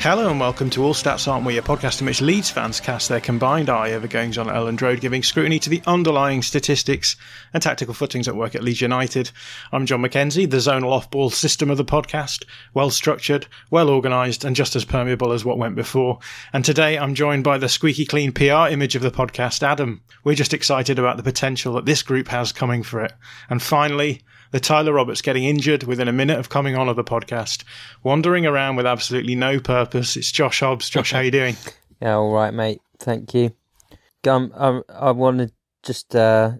Hello and welcome to All Stats Aren't We, a podcast in which Leeds fans cast their combined eye over goings on at Elland Road, giving scrutiny to the underlying statistics and tactical footings at work at Leeds United. I'm John McKenzie, the zonal off-ball system of the podcast, well structured, well organised, and just as permeable as what went before. And today I'm joined by the squeaky clean PR image of the podcast, Adam. We're just excited about the potential that this group has coming for it. And finally, the Tyler Roberts getting injured within a minute of coming on of the podcast, wandering around with absolutely no purpose. It's Josh Hobbs. Josh, how you doing? Yeah, all right, mate. Thank you. Um, I, I want to just uh,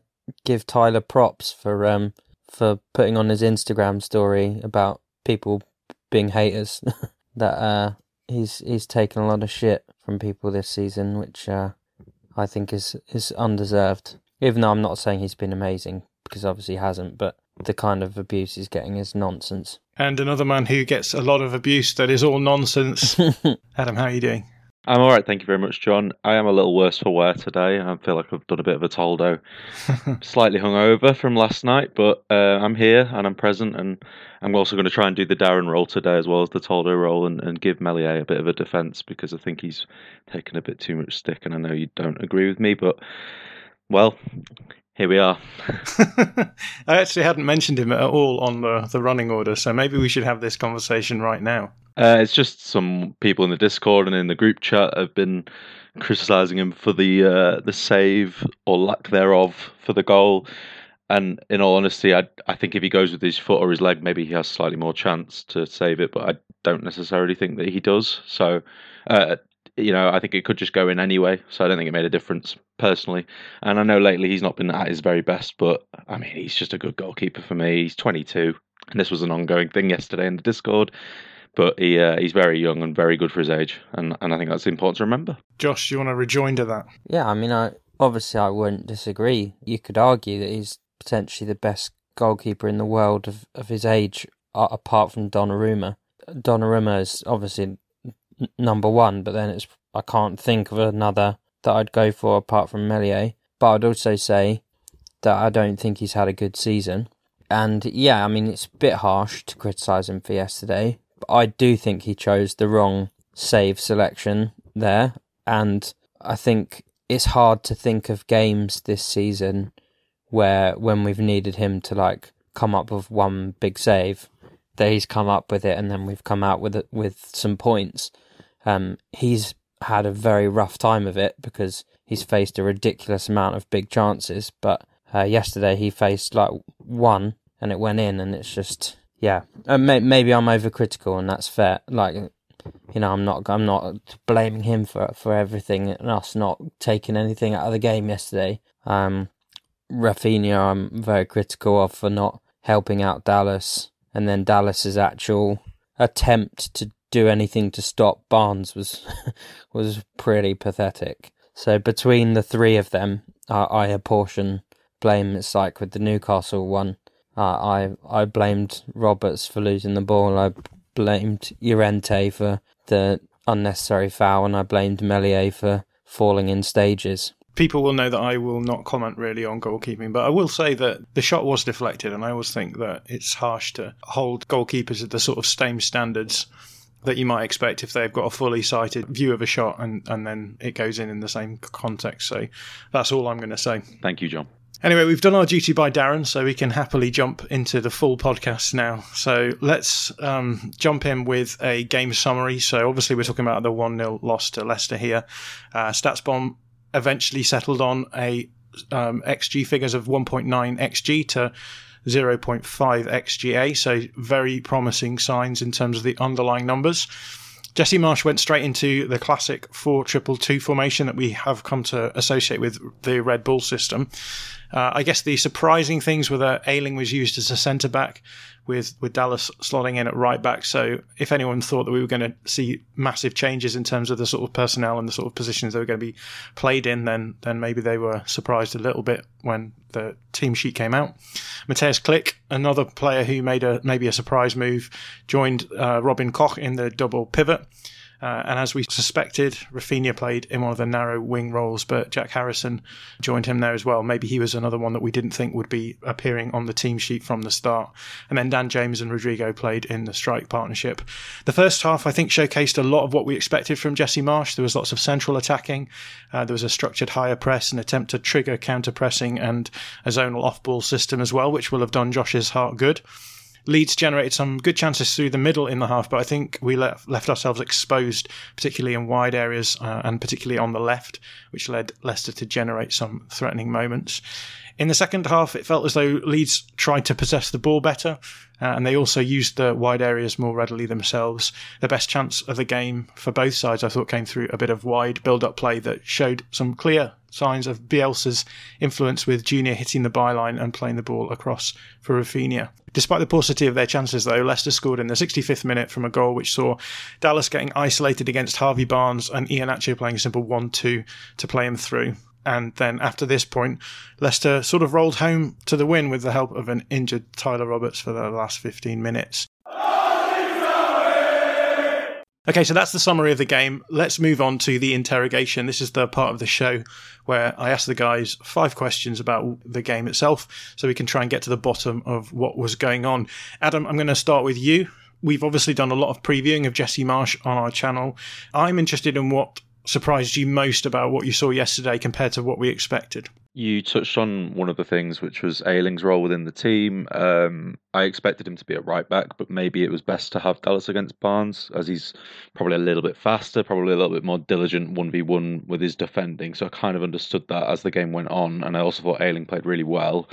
give Tyler props for um for putting on his Instagram story about people being haters. that uh, he's he's taken a lot of shit from people this season, which uh, I think is is undeserved. Even though I'm not saying he's been amazing, because obviously he hasn't, but the kind of abuse he's getting is nonsense. And another man who gets a lot of abuse that is all nonsense. Adam, how are you doing? I'm all right, thank you very much, John. I am a little worse for wear today. I feel like I've done a bit of a toldo, slightly hungover from last night, but uh, I'm here and I'm present, and I'm also going to try and do the Darren role today as well as the Toldo role, and, and give Meslier a bit of a defence because I think he's taken a bit too much stick, and I know you don't agree with me, but well, here we are. I actually hadn't mentioned him at all on the, the running order, so maybe we should have this conversation right now. Uh, it's just some people in the Discord and in the group chat have been criticizing him for the uh, the save or lack thereof for the goal. And in all honesty, I I think if he goes with his foot or his leg, maybe he has slightly more chance to save it. But I don't necessarily think that he does. So uh, you know, I think it could just go in anyway. So I don't think it made a difference personally. And I know lately he's not been at his very best, but I mean, he's just a good goalkeeper for me. He's 22, and this was an ongoing thing yesterday in the Discord. But he uh, he's very young and very good for his age, and, and I think that's important to remember. Josh, do you want to rejoin to that? Yeah, I mean, I obviously I wouldn't disagree. You could argue that he's potentially the best goalkeeper in the world of, of his age, apart from Donnarumma. Donnarumma is obviously number one, but then it's I can't think of another that I'd go for apart from Meslier. But I'd also say that I don't think he's had a good season. And yeah, I mean it's a bit harsh to criticise him for yesterday, but I do think he chose the wrong save selection there. And I think it's hard to think of games this season where when we've needed him to like come up with one big save, that he's come up with it and then we've come out with it with some points. Um, he's had a very rough time of it because he's faced a ridiculous amount of big chances. But uh, yesterday he faced like one and it went in, and it's just yeah. Uh, may- maybe I'm overcritical, and that's fair. Like you know, I'm not I'm not blaming him for for everything and us not taking anything out of the game yesterday. Um, Raphinha, I'm very critical of for not helping out Dallas, and then Dallas's actual attempt to do anything to stop Barnes was was pretty pathetic. So between the three of them, uh, I apportion blame. It's like with the Newcastle one. Uh, I I blamed Roberts for losing the ball. I blamed Llorente for the unnecessary foul, and I blamed Meslier for falling in stages. People will know that I will not comment really on goalkeeping, but I will say that the shot was deflected, and I always think that it's harsh to hold goalkeepers at the sort of same standards that you might expect if they've got a fully sighted view of a shot and, and then it goes in in the same context. So that's all I'm going to say. Thank you, John. Anyway, we've done our duty by Darren, so we can happily jump into the full podcast now. So let's um, jump in with a game summary. So obviously, we're talking about the 1 0 loss to Leicester here. Uh, StatsBomb eventually settled on a um, XG figures of 1.9 XG to 0.5 XGA. So very promising signs in terms of the underlying numbers. Jesse Marsch went straight into the classic 4 triple 2 formation that we have come to associate with the Red Bull system. Uh, I guess the surprising things were that Ayling was used as a centre back with with Dallas slotting in at right back. So if anyone thought that we were going to see massive changes in terms of the sort of personnel and the sort of positions they were going to be played in, then then maybe they were surprised a little bit when the team sheet came out. Mateusz Klich, another player who made a maybe a surprise move, joined uh, Robin Koch in the double pivot. Uh, and as we suspected, Raphinha played in one of the narrow wing roles, but Jack Harrison joined him there as well. Maybe he was another one that we didn't think would be appearing on the team sheet from the start. And then Dan James and Rodrigo played in the strike partnership. The first half, I think, showcased a lot of what we expected from Jesse Marsch. There was lots of central attacking. Uh, there was a structured higher press, an attempt to trigger counter pressing, and a zonal off ball system as well, which will have done Josh's heart good. Leeds generated some good chances through the middle in the half, but I think we left, left ourselves exposed, particularly in wide areas uh, and particularly on the left, which led Leicester to generate some threatening moments. In the second half, it felt as though Leeds tried to possess the ball better, uh, and they also used the wide areas more readily themselves. The best chance of the game for both sides, I thought, came through a bit of wide build up play that showed some clear signs of Bielsa's influence with Junior hitting the byline and playing the ball across for Raphinha. Despite the paucity of their chances, though, Leicester scored in the 65th minute from a goal which saw Dallas getting isolated against Harvey Barnes and Ian Iheanacho playing a simple 1 2 to play him through. And then after this point, Leicester sort of rolled home to the win with the help of an injured Tyler Roberts for the last 15 minutes. Okay, so that's the summary of the game. Let's move on to the interrogation. This is the part of the show where I ask the guys five questions about the game itself so we can try and get to the bottom of what was going on. Adam, I'm going to start with you. We've obviously done a lot of previewing of Jesse Marsch on our channel. I'm interested in what surprised you most about what you saw yesterday compared to what we expected? You touched on one of the things, which was Ayling's role within the team. Um, I expected him to be a right back, but maybe it was best to have Dallas against Barnes, as he's probably a little bit faster, probably a little bit more diligent 1v1 with his defending. So I kind of understood that as the game went on. And I also thought Ayling played really well.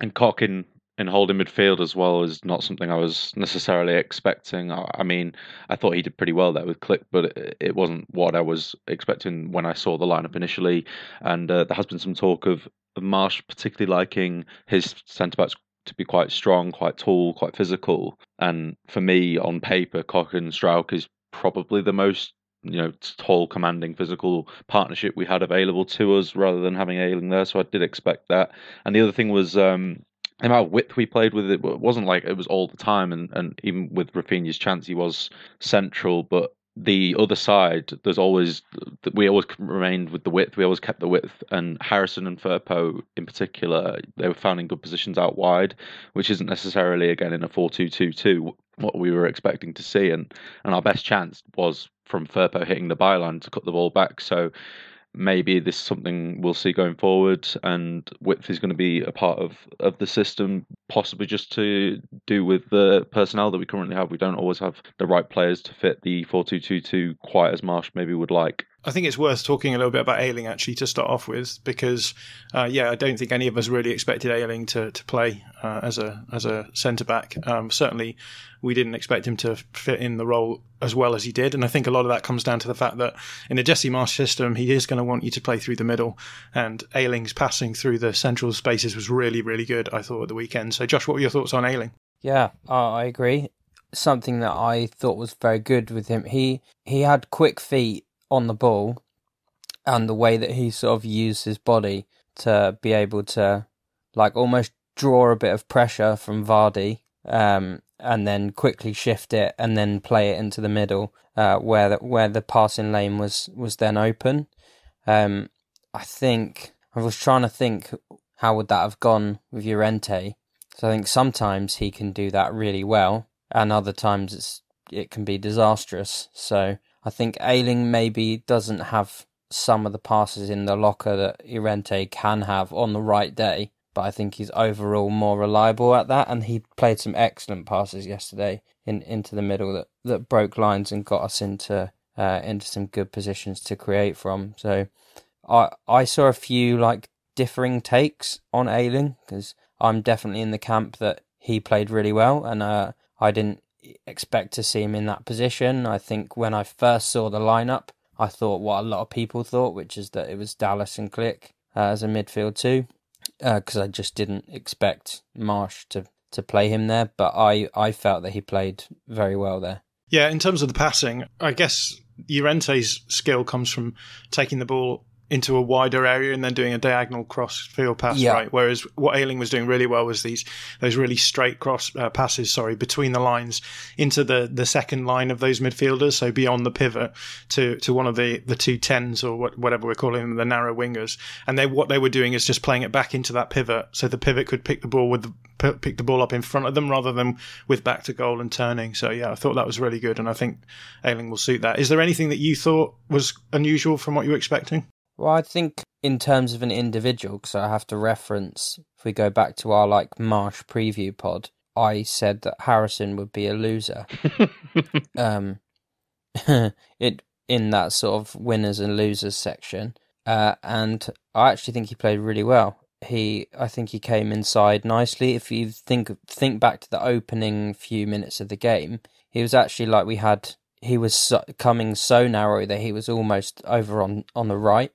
And Cockin in holding midfield as well is not something I was necessarily expecting. I, mean, I thought he did pretty well there with Klich, but it, it wasn't what I was expecting when I saw the lineup initially. And uh, there has been some talk of, of Marsch particularly liking his centre backs to be quite strong, quite tall, quite physical. And for me, on paper, Koch and Struijk is probably the most you know tall commanding physical partnership we had available to us rather than having ailing there so I did expect that and the other thing was um, amount of width we played with it it wasn't like it was all the time, and, and even with Raphinha's chance, he was central. But the other side, there's always we always remained with the width. We always kept the width, and Harrison and Firpo in particular, they were found in good positions out wide, which isn't necessarily again in a four-two-two-two what we were expecting to see. And and our best chance was from Firpo hitting the byline to cut the ball back. So maybe this is something we'll see going forward and width is going to be a part of, of the system possibly just to do with the personnel that we currently have. We don't always have the right players to fit the 4222 quite as marsch maybe would like I think it's worth talking a little bit about Ayling actually to start off with because, uh, yeah, I don't think any of us really expected Ayling to to play uh, as a as a centre back. Um, certainly, we didn't expect him to fit in the role as well as he did, and I think a lot of that comes down to the fact that in a Jesse Marsch system, he is going to want you to play through the middle, and Ayling's passing through the central spaces was really really good. I thought at the weekend. So, Josh, what were your thoughts on Ayling? Yeah, uh, I agree. Something that I thought was very good with him. He he had quick feet on the ball and the way that he sort of used his body to be able to like almost draw a bit of pressure from Vardy um, and then quickly shift it and then play it into the middle uh, where the, where the passing lane was was then open. Um, I think I was trying to think how would that have gone with Llorente. So I think sometimes he can do that really well, and other times it's it can be disastrous. So I think Ayling maybe doesn't have some of the passes in the locker that Llorente can have on the right day, but I think he's overall more reliable at that. And he played some excellent passes yesterday in into the middle that, that broke lines and got us into uh, into some good positions to create from. So I I saw a few like differing takes on Ayling because I'm definitely in the camp that he played really well, and uh, I didn't expect to see him in that position. I think when I first saw the lineup, I thought what a lot of people thought, which is that it was Dallas and Klich uh, as a midfield too, because uh, I just didn't expect Marsch to to play him there. But I I felt that he played very well there. Yeah, in terms of the passing, I guess Llorente's skill comes from taking the ball into a wider area and then doing a diagonal cross field pass, yeah. right? Whereas what Ayling was doing really well was these those really straight cross uh, passes, sorry, between the lines into the the second line of those midfielders, so beyond the pivot to to one of the the two tens or what, whatever we're calling them, the narrow wingers. And they what they were doing is just playing it back into that pivot, so the pivot could pick the ball with the pick the ball up in front of them rather than with back to goal and turning. So yeah, I thought that was really good, and I think Ayling will suit that. Is there anything that you thought was unusual from what you were expecting? Well, I think in terms of an individual, because I have to reference, if we go back to our like Marsch preview pod, I said that Harrison would be a loser. um, it in that sort of winners and losers section, uh, and I actually think he played really well. He, I think he came inside nicely. If you think think back to the opening few minutes of the game, he was actually like we had. He was so, coming so narrow that he was almost over on on the right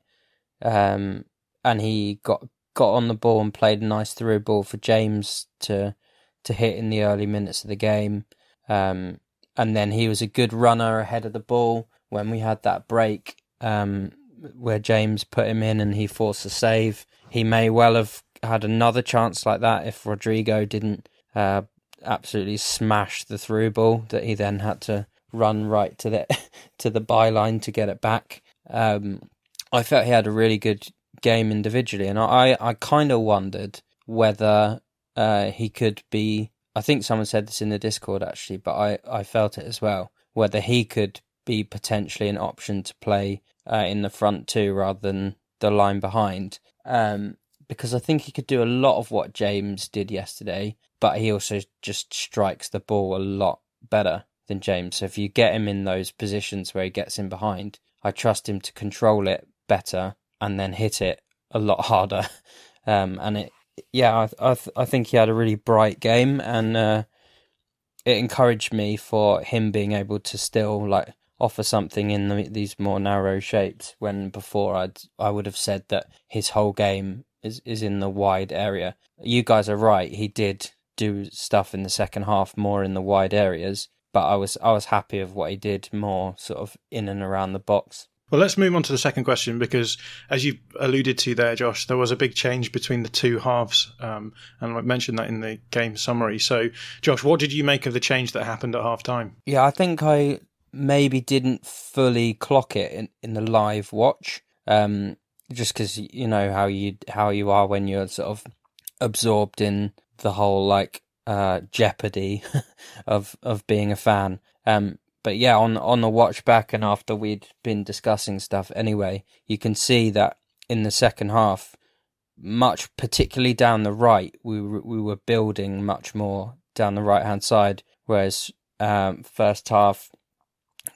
um, and he got got on the ball and played a nice through ball for James to to hit in the early minutes of the game. Um, and then he was a good runner ahead of the ball when we had that break um, where James put him in and he forced a save. He may well have had another chance like that if Rodrigo didn't uh, absolutely smash the through ball that he then had to run right to the to the byline to get it back. Um, I felt he had a really good game individually, and I I kind of wondered whether uh, he could be. I think someone said this in the Discord actually, but I I felt it as well. Whether he could be potentially an option to play uh, in the front two rather than the line behind. Um, because I think he could do a lot of what James did yesterday, but he also just strikes the ball a lot better than James. So if you get him in those positions where he gets in behind, I trust him to control it better and then hit it a lot harder. Um, and it, yeah, I I, th- I, think he had a really bright game, and uh, it encouraged me for him being able to still like offer something in the, these more narrow shapes. When before I'd I would have said that his whole game is is in the wide area. You guys are right. He did do stuff in the second half more in the wide areas, but I was I was happy of what he did more sort of in and around the box. Well, let's move on to the second question because, as you alluded to there, Josh, there was a big change between the two halves, um, and I mentioned that in the game summary. So, Josh, what did you make of the change that happened at half time? Yeah, I think I maybe didn't fully clock it in, in the live watch, um, just because you know how you how you are when you're sort of absorbed in the whole like uh, jeopardy of of being a fan. Um, but yeah, on on the watch back and after we'd been discussing stuff anyway, you can see that in the second half, much particularly down the right, we we were building much more down the right hand side, whereas um, first half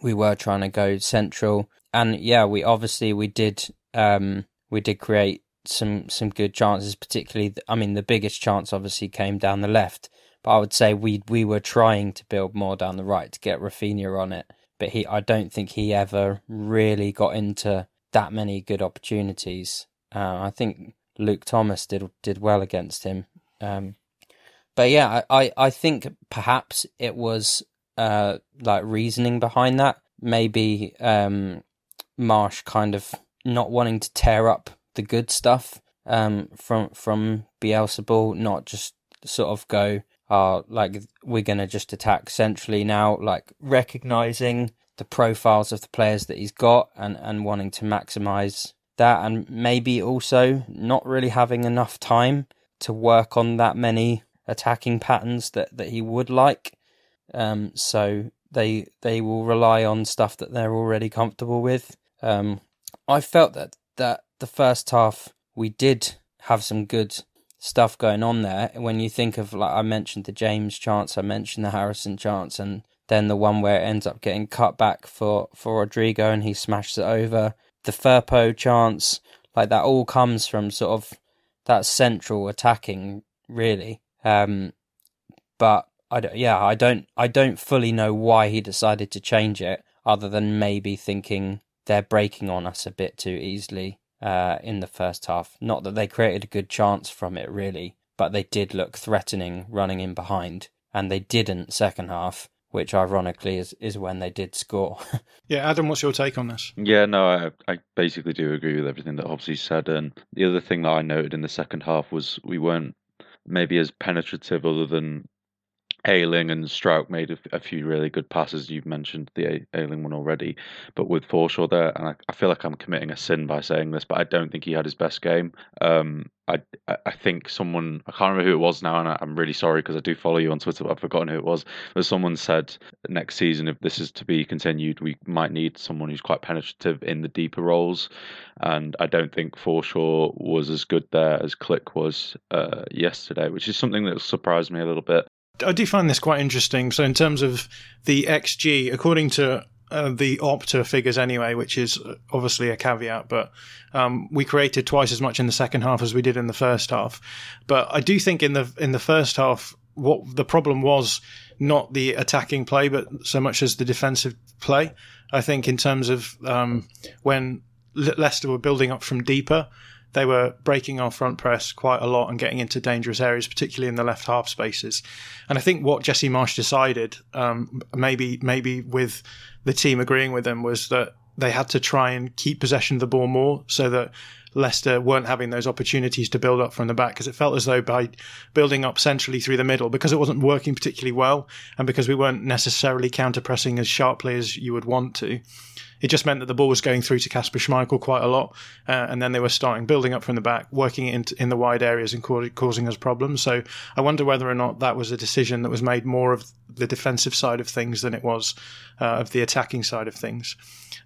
we were trying to go central, and yeah, we obviously we did um, we did create some some good chances, particularly. I mean, the biggest chance obviously came down the left but I would say we we were trying to build more down the right to get Raphinha on it, but he I don't think he ever really got into that many good opportunities. Uh, I think Luke Thomas did did well against him. Um, but yeah, I, I think perhaps it was uh, like reasoning behind that. Maybe um, Marsch kind of not wanting to tear up the good stuff um, from from Bielsa not just sort of go are like we're going to just attack centrally now, like recognizing the profiles of the players that he's got and, and wanting to maximize that and maybe also not really having enough time to work on that many attacking patterns that, that he would like. Um, so they they will rely on stuff that they're already comfortable with. Um, I felt that that the first half we did have some good stuff going on there. When you think of like I mentioned the James chance, I mentioned the Harrison chance, and then the one where it ends up getting cut back for for Rodrigo and he smashes it over. The Firpo chance, like that, all comes from sort of that central attacking, really. Um, but I don't, yeah, I don't, I don't fully know why he decided to change it, other than maybe thinking they're breaking on us a bit too easily uh, in the first half. Not that they created a good chance from it, really, but they did look threatening running in behind, and they didn't second half, which ironically is, is when they did score. yeah, Adam, what's your take on this? Yeah, no, I, I basically do agree with everything that Hobbsy said. And the other thing that I noted in the second half was we weren't maybe as penetrative other than Ayling and Struijk made a, a, few really good passes. You've mentioned the Ayling one already, but with Forshaw there, and I, I, feel like I'm committing a sin by saying this, but I don't think he had his best game. Um, I I think someone I can't remember who it was now, and I, am really sorry because I do follow you on Twitter, but I've forgotten who it was. But someone said next season, if this is to be continued, we might need someone who's quite penetrative in the deeper roles, and I don't think Forshaw was as good there as Klich was uh, yesterday, which is something that surprised me a little bit. I do find this quite interesting. So, in terms of the XG, according to uh, the Opta figures anyway, which is obviously a caveat, but um, we created twice as much in the second half as we did in the first half. But I do think in the in the first half, what the problem was not the attacking play, but so much as the defensive play. I think in terms of um, when Leicester were building up from deeper, they were breaking our front press quite a lot and getting into dangerous areas, particularly in the left half spaces. And I think what Jesse Marsch decided, um, maybe maybe with the team agreeing with them, was that they had to try and keep possession of the ball more, so that Leicester weren't having those opportunities to build up from the back because it felt as though by building up centrally through the middle, because it wasn't working particularly well, and because we weren't necessarily counter pressing as sharply as you would want to, it just meant that the ball was going through to Kasper Schmeichel quite a lot, uh, and then they were starting building up from the back, working in, in the wide areas and ca- causing us problems. So I wonder whether or not that was a decision that was made more of the defensive side of things than it was uh, of the attacking side of things.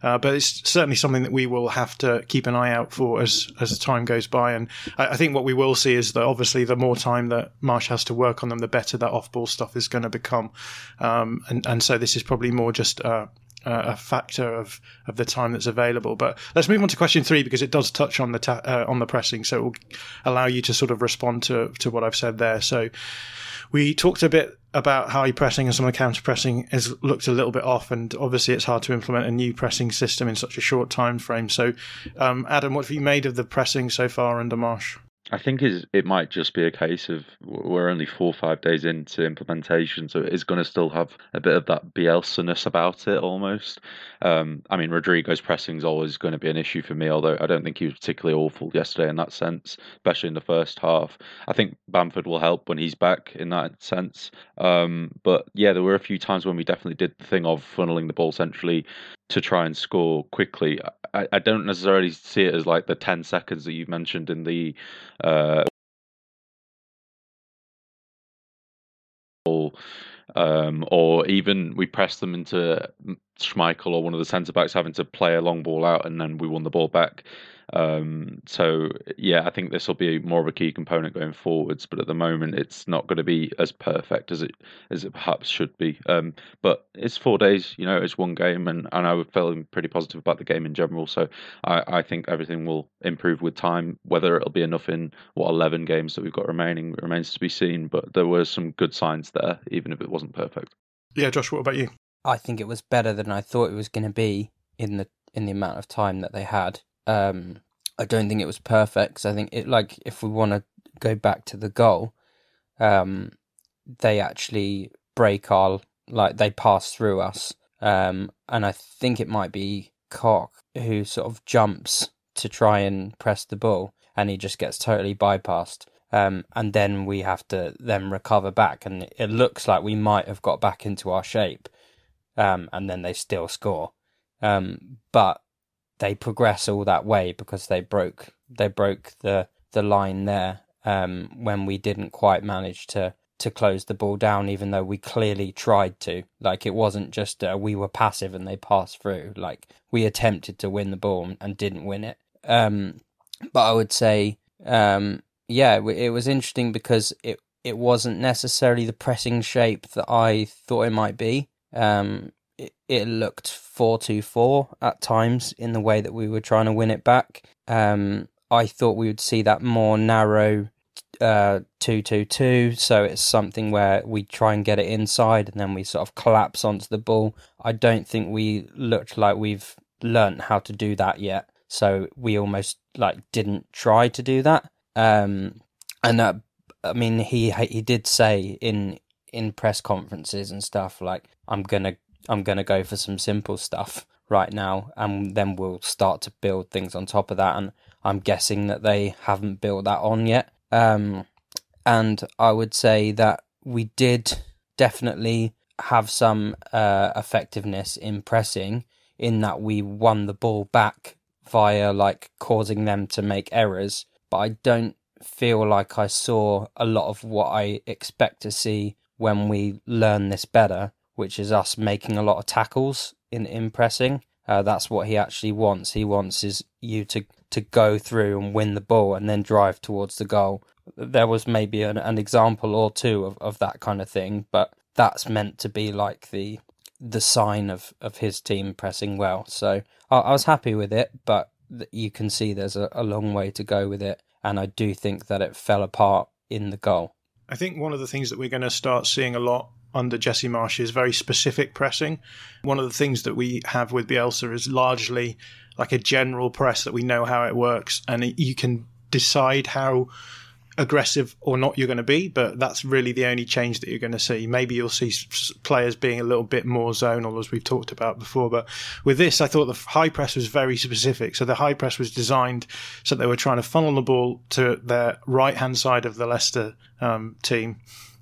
Uh, but it's certainly something that we will have to keep an eye out for as as time goes by. And I, I think what we will see is that obviously the more time that Marsch has to work on them, the better that off ball stuff is going to become. Um, and and so this is probably more just uh, uh, a factor of, of the time that's available. But let's move on to question three because it does touch on the ta- uh, on the pressing, so it will allow you to sort of respond to to what I've said there. So we talked a bit about high pressing and some of the counter pressing has looked a little bit off, and obviously it's hard to implement a new pressing system in such a short time frame. So, um, Adam, what have you made of the pressing so far under Marsch? I think is it might just be a case of we're only four or five days into implementation, so it is going to still have a bit of that Bielsa-ness about it almost. Um, I mean, Rodrigo's pressing is always going to be an issue for me, although I don't think he was particularly awful yesterday in that sense, especially in the first half. I think Bamford will help when he's back in that sense. Um, but yeah, there were a few times when we definitely did the thing of funneling the ball centrally to try and score quickly. I, I don't necessarily see it as like the 10 seconds that you've mentioned in the um, or even we pressed them into Schmeichel or one of the centre backs having to play a long ball out and then we won the ball back. Um, so yeah, I think this will be more of a key component going forwards. But at the moment, it's not going to be as perfect as it as it perhaps should be. Um, but it's four days, you know, it's one game, and, and I was feeling pretty positive about the game in general. So I, I think everything will improve with time. Whether it'll be enough in what eleven games that we've got remaining remains to be seen. But there were some good signs there, even if it wasn't perfect. Yeah, Josh, what about you? I think it was better than I thought it was going to be in the in the amount of time that they had. Um, I don't think it was perfect. I think it like if we want to go back to the goal, um, they actually break our like they pass through us, um, and I think it might be Koch who sort of jumps to try and press the ball, and he just gets totally bypassed. Um, and then we have to then recover back, and it looks like we might have got back into our shape, um, and then they still score. Um, but they progress all that way because they broke they broke the the line there um, when we didn't quite manage to to close the ball down, even though we clearly tried to. Like it wasn't just uh, we were passive and they passed through. Like we attempted to win the ball and didn't win it. Um, but I would say, um, yeah, it was interesting because it it wasn't necessarily the pressing shape that I thought it might be. Um, it, looked four two four at times in the way that we were trying to win it back. Um, I thought we would see that more narrow uh, two two two. So it's something where we try and get it inside, and then we sort of collapse onto the ball. I don't think we looked like we've learnt how to do that yet. So we almost like didn't try to do that. Um, and that, I mean, he he did say in in press conferences and stuff like, "I'm gonna I'm gonna go for some simple stuff." right now, and then we'll start to build things on top of that. And I'm guessing that they haven't built that on yet. Um, and I would say that we did definitely have some uh, effectiveness in pressing, in that we won the ball back via like causing them to make errors. But I don't feel like I saw a lot of what I expect to see when we learn this better, which is us making a lot of tackles in in pressing. Uh, that's what he actually wants. He wants is you to to go through and win the ball and then drive towards the goal. There was maybe an, an example or two of, of that kind of thing, but that's meant to be like the the sign of, of his team pressing well. So I, I was happy with it, but you can see there's a, a long way to go with it, and I do think that it fell apart in the goal. I think one of the things that we're going to start seeing a lot under Jesse Marsch is very specific pressing. One of the things that we have with Bielsa is largely like a general press that we know how it works, and you can decide how aggressive or not you're going to be, but that's really the only change that you're going to see. Maybe you'll see players being a little bit more zonal, as we've talked about before. But with this, I thought the high press was very specific. So the high press was designed so they were trying to funnel the ball to their right hand side of the Leicester um, team.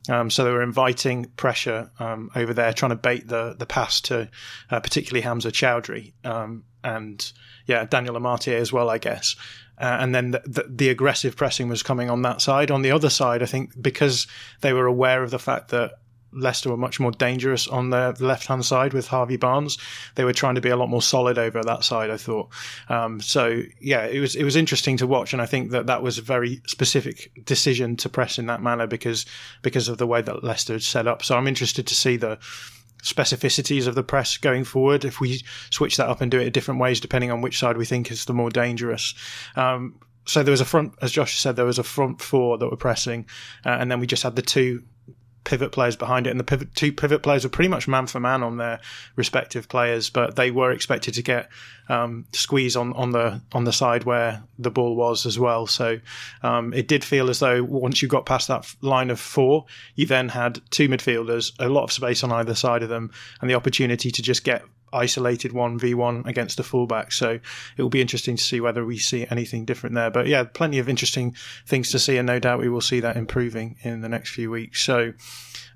Um, so they were inviting pressure um, over there, trying to bait the the pass to uh, particularly Hamza Choudhury um, and yeah Daniel Amartey as well, I guess. Uh, and then the, the, the, aggressive pressing was coming on that side. On the other side, I think because they were aware of the fact that Leicester were much more dangerous on the left hand side with Harvey Barnes. They were trying to be a lot more solid over that side. I thought. Um, so yeah, it was it was interesting to watch, and I think that that was a very specific decision to press in that manner because because of the way that Leicester had set up. So I'm interested to see the specificities of the press going forward if we switch that up and do it in different ways depending on which side we think is the more dangerous. Um, so there was a front, as Josh said, there was a front four that were pressing, uh, and then we just had the two pivot players behind it, and the pivot, two pivot players were pretty much man for man on their respective players, but they were expected to get um, squeeze on, on the on the side where the ball was as well. So um, it did feel as though once you got past that line of four, you then had two midfielders, a lot of space on either side of them, and the opportunity to just get isolated 1v1 against a fullback. So it will be interesting to see whether we see anything different there. But yeah, plenty of interesting things to see, and no doubt we will see that improving in the next few weeks. So,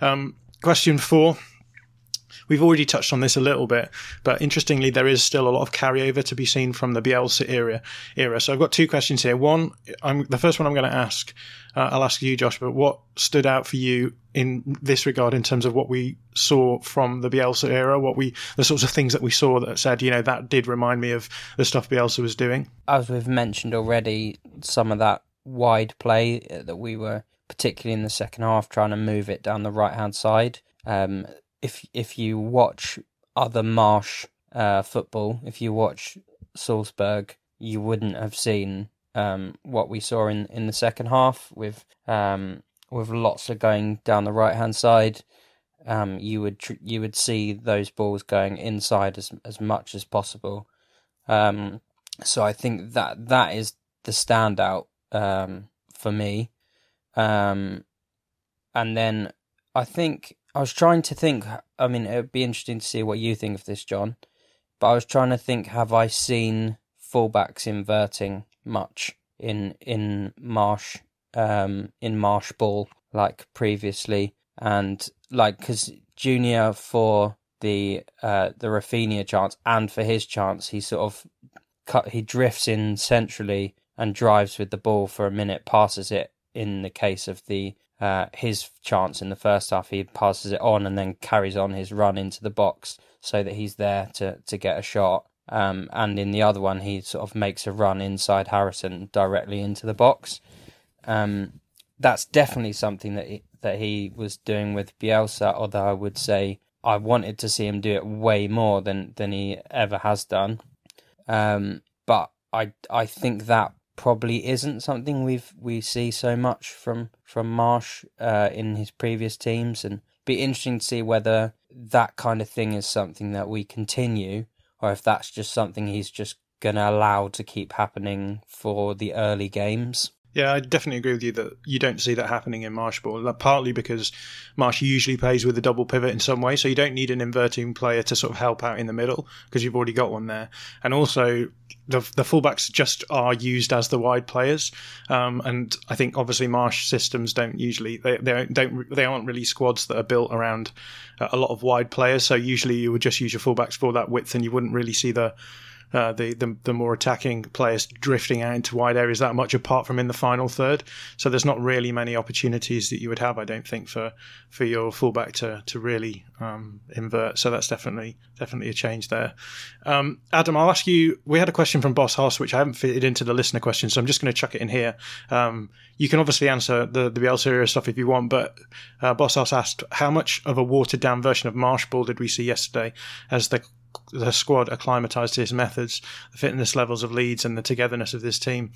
um, question four. We've already touched on this a little bit, but interestingly, there is still a lot of carryover to be seen from the Bielsa era. Era. So I've got two questions here. One, I'm, the first one I'm going to ask, uh, I'll ask you, Josh. But what stood out for you in this regard in terms of what we saw from the Bielsa era? What we, the sorts of things that we saw that said, you know, that did remind me of the stuff Bielsa was doing. As we've mentioned already, some of that wide play that we were particularly in the second half trying to move it down the right hand side. Um, if if you watch other Marsch uh, football, if you watch Salzburg, you wouldn't have seen um, what we saw in, in the second half with um, with lots of going down the right hand side. Um, you would tr- you would see those balls going inside as as much as possible. Um, so I think that that is the standout um, for me. Um, and then I think I was trying to think. I mean, it would be interesting to see what you think of this, John. But I was trying to think: Have I seen fullbacks inverting much in in Marsch um, in Marsch ball like previously? And like, because Junior for the uh, the Raphinha chance and for his chance, he sort of cut. He drifts in centrally and drives with the ball for a minute, passes it. In the case of the uh, his chance in the first half, he passes it on and then carries on his run into the box so that he's there to to get a shot. Um, and in the other one, he sort of makes a run inside Harrison directly into the box. Um, that's definitely something that he, that he was doing with Bielsa. Although I would say I wanted to see him do it way more than than he ever has done. Um, but I I think that probably isn't something we've we see so much from from Marsch uh, in his previous teams, and be interesting to see whether that kind of thing is something that we continue, or if that's just something he's just going to allow to keep happening for the early games. Yeah, I definitely agree with you that you don't see that happening in Marsch ball. Partly because Marsch usually plays with a double pivot in some way, so you don't need an inverting player to sort of help out in the middle because you've already got one there. And also, the the fullbacks just are used as the wide players, um, and I think obviously Marsch systems don't usually they they don't they aren't really squads that are built around a lot of wide players. So usually you would just use your fullbacks for that width, and you wouldn't really see the uh, the, the, the more attacking players drifting out into wide areas that much apart from in the final third. So there's not really many opportunities that you would have, I don't think, for for your fullback to to really um, invert. So that's definitely definitely a change there. Um, Adam, I'll ask you. We had a question from Boss Hoss, which I haven't fitted into the listener question, so I'm just going to chuck it in here. Um, you can obviously answer the the Bielsa stuff if you want, but uh, Boss Hoss asked, how much of a watered down version of Marsch Ball did we see yesterday as the the squad acclimatized to his methods, the fitness levels of Leeds, and the togetherness of this team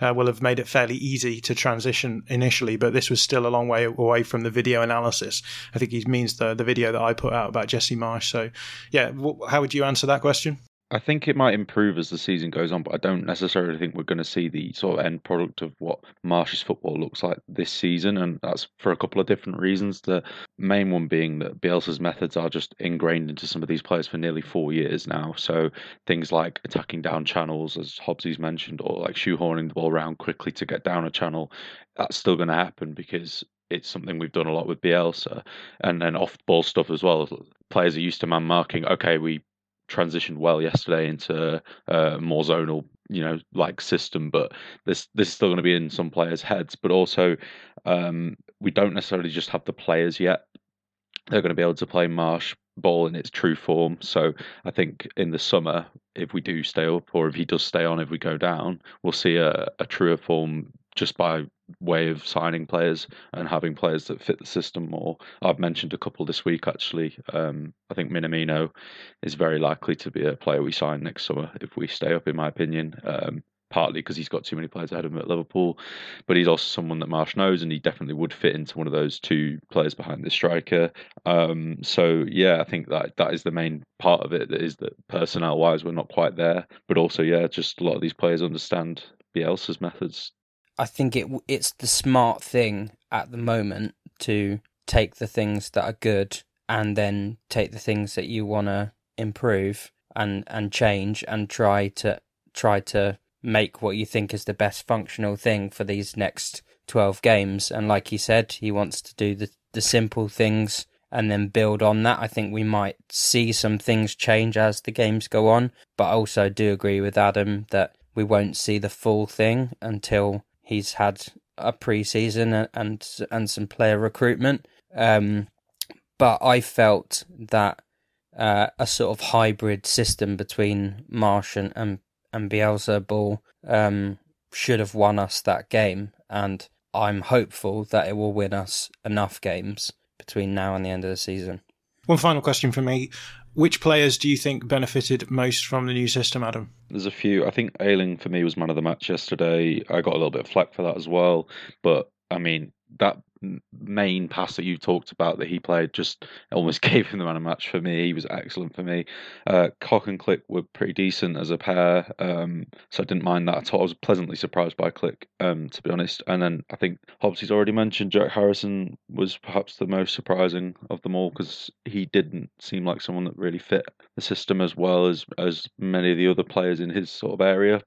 uh, will have made it fairly easy to transition initially. But this was still a long way away from the video analysis. I think he means the the video that I put out about Jesse Marsch. So, yeah, how would you answer that question? I think it might improve as the season goes on, but I don't necessarily think we're going to see the sort of end product of what Marsch's football looks like this season, and that's for a couple of different reasons. The main one being that Bielsa's methods are just ingrained into some of these players for nearly four years now. So things like attacking down channels, as Hobbsy's mentioned, or like shoehorning the ball around quickly to get down a channel, that's still going to happen because it's something we've done a lot with Bielsa, and then off ball stuff as well. Players are used to man marking. Okay, we transitioned well yesterday into a more zonal, you know, like system. But this this is still going to be in some players' heads. But also, um, we don't necessarily just have the players yet. They're going to be able to play marsh ball in its true form. So I think in the summer, if we do stay up, or if he does stay on, if we go down, we'll see a, a truer form just by way of signing players and having players that fit the system more. I've mentioned a couple this week actually. Um, I think Minamino is very likely to be a player we sign next summer if we stay up, in my opinion. Um, partly because he's got too many players ahead of him at Liverpool, but he's also someone that Marsch knows, and he definitely would fit into one of those two players behind the striker. Um, so yeah, I think that that is the main part of it. That is that personnel wise, we're not quite there, but also yeah, just a lot of these players understand Bielsa's methods I think it it's the smart thing at the moment to take the things that are good and then take the things that you want to improve and and change and try to try to make what you think is the best functional thing for these next 12 games and like he said he wants to do the the simple things and then build on that. I think we might see some things change as the games go on, but I also do agree with Adam that we won't see the full thing until he's had a pre-season and and, and some player recruitment. Um, but I felt that uh, a sort of hybrid system between Marsch and and, and Bielsa ball um, should have won us that game, and I'm hopeful that it will win us enough games between now and the end of the season. One final question for me. Which players do you think benefited most from the new system, Adam? There's a few. I think Ayling for me was man of the match yesterday. I got a little bit of flack for that as well. But I mean, that main pass that you talked about that he played just almost gave him the man of match for me. He was excellent for me. Uh, Koch and Klich were pretty decent as a pair, um, so I didn't mind that at all. I was pleasantly surprised by Klich, um, to be honest. And then I think Hobbsy's already mentioned Jack Harrison was perhaps the most surprising of them all because he didn't seem like someone that really fit the system as well as as many of the other players in his sort of area.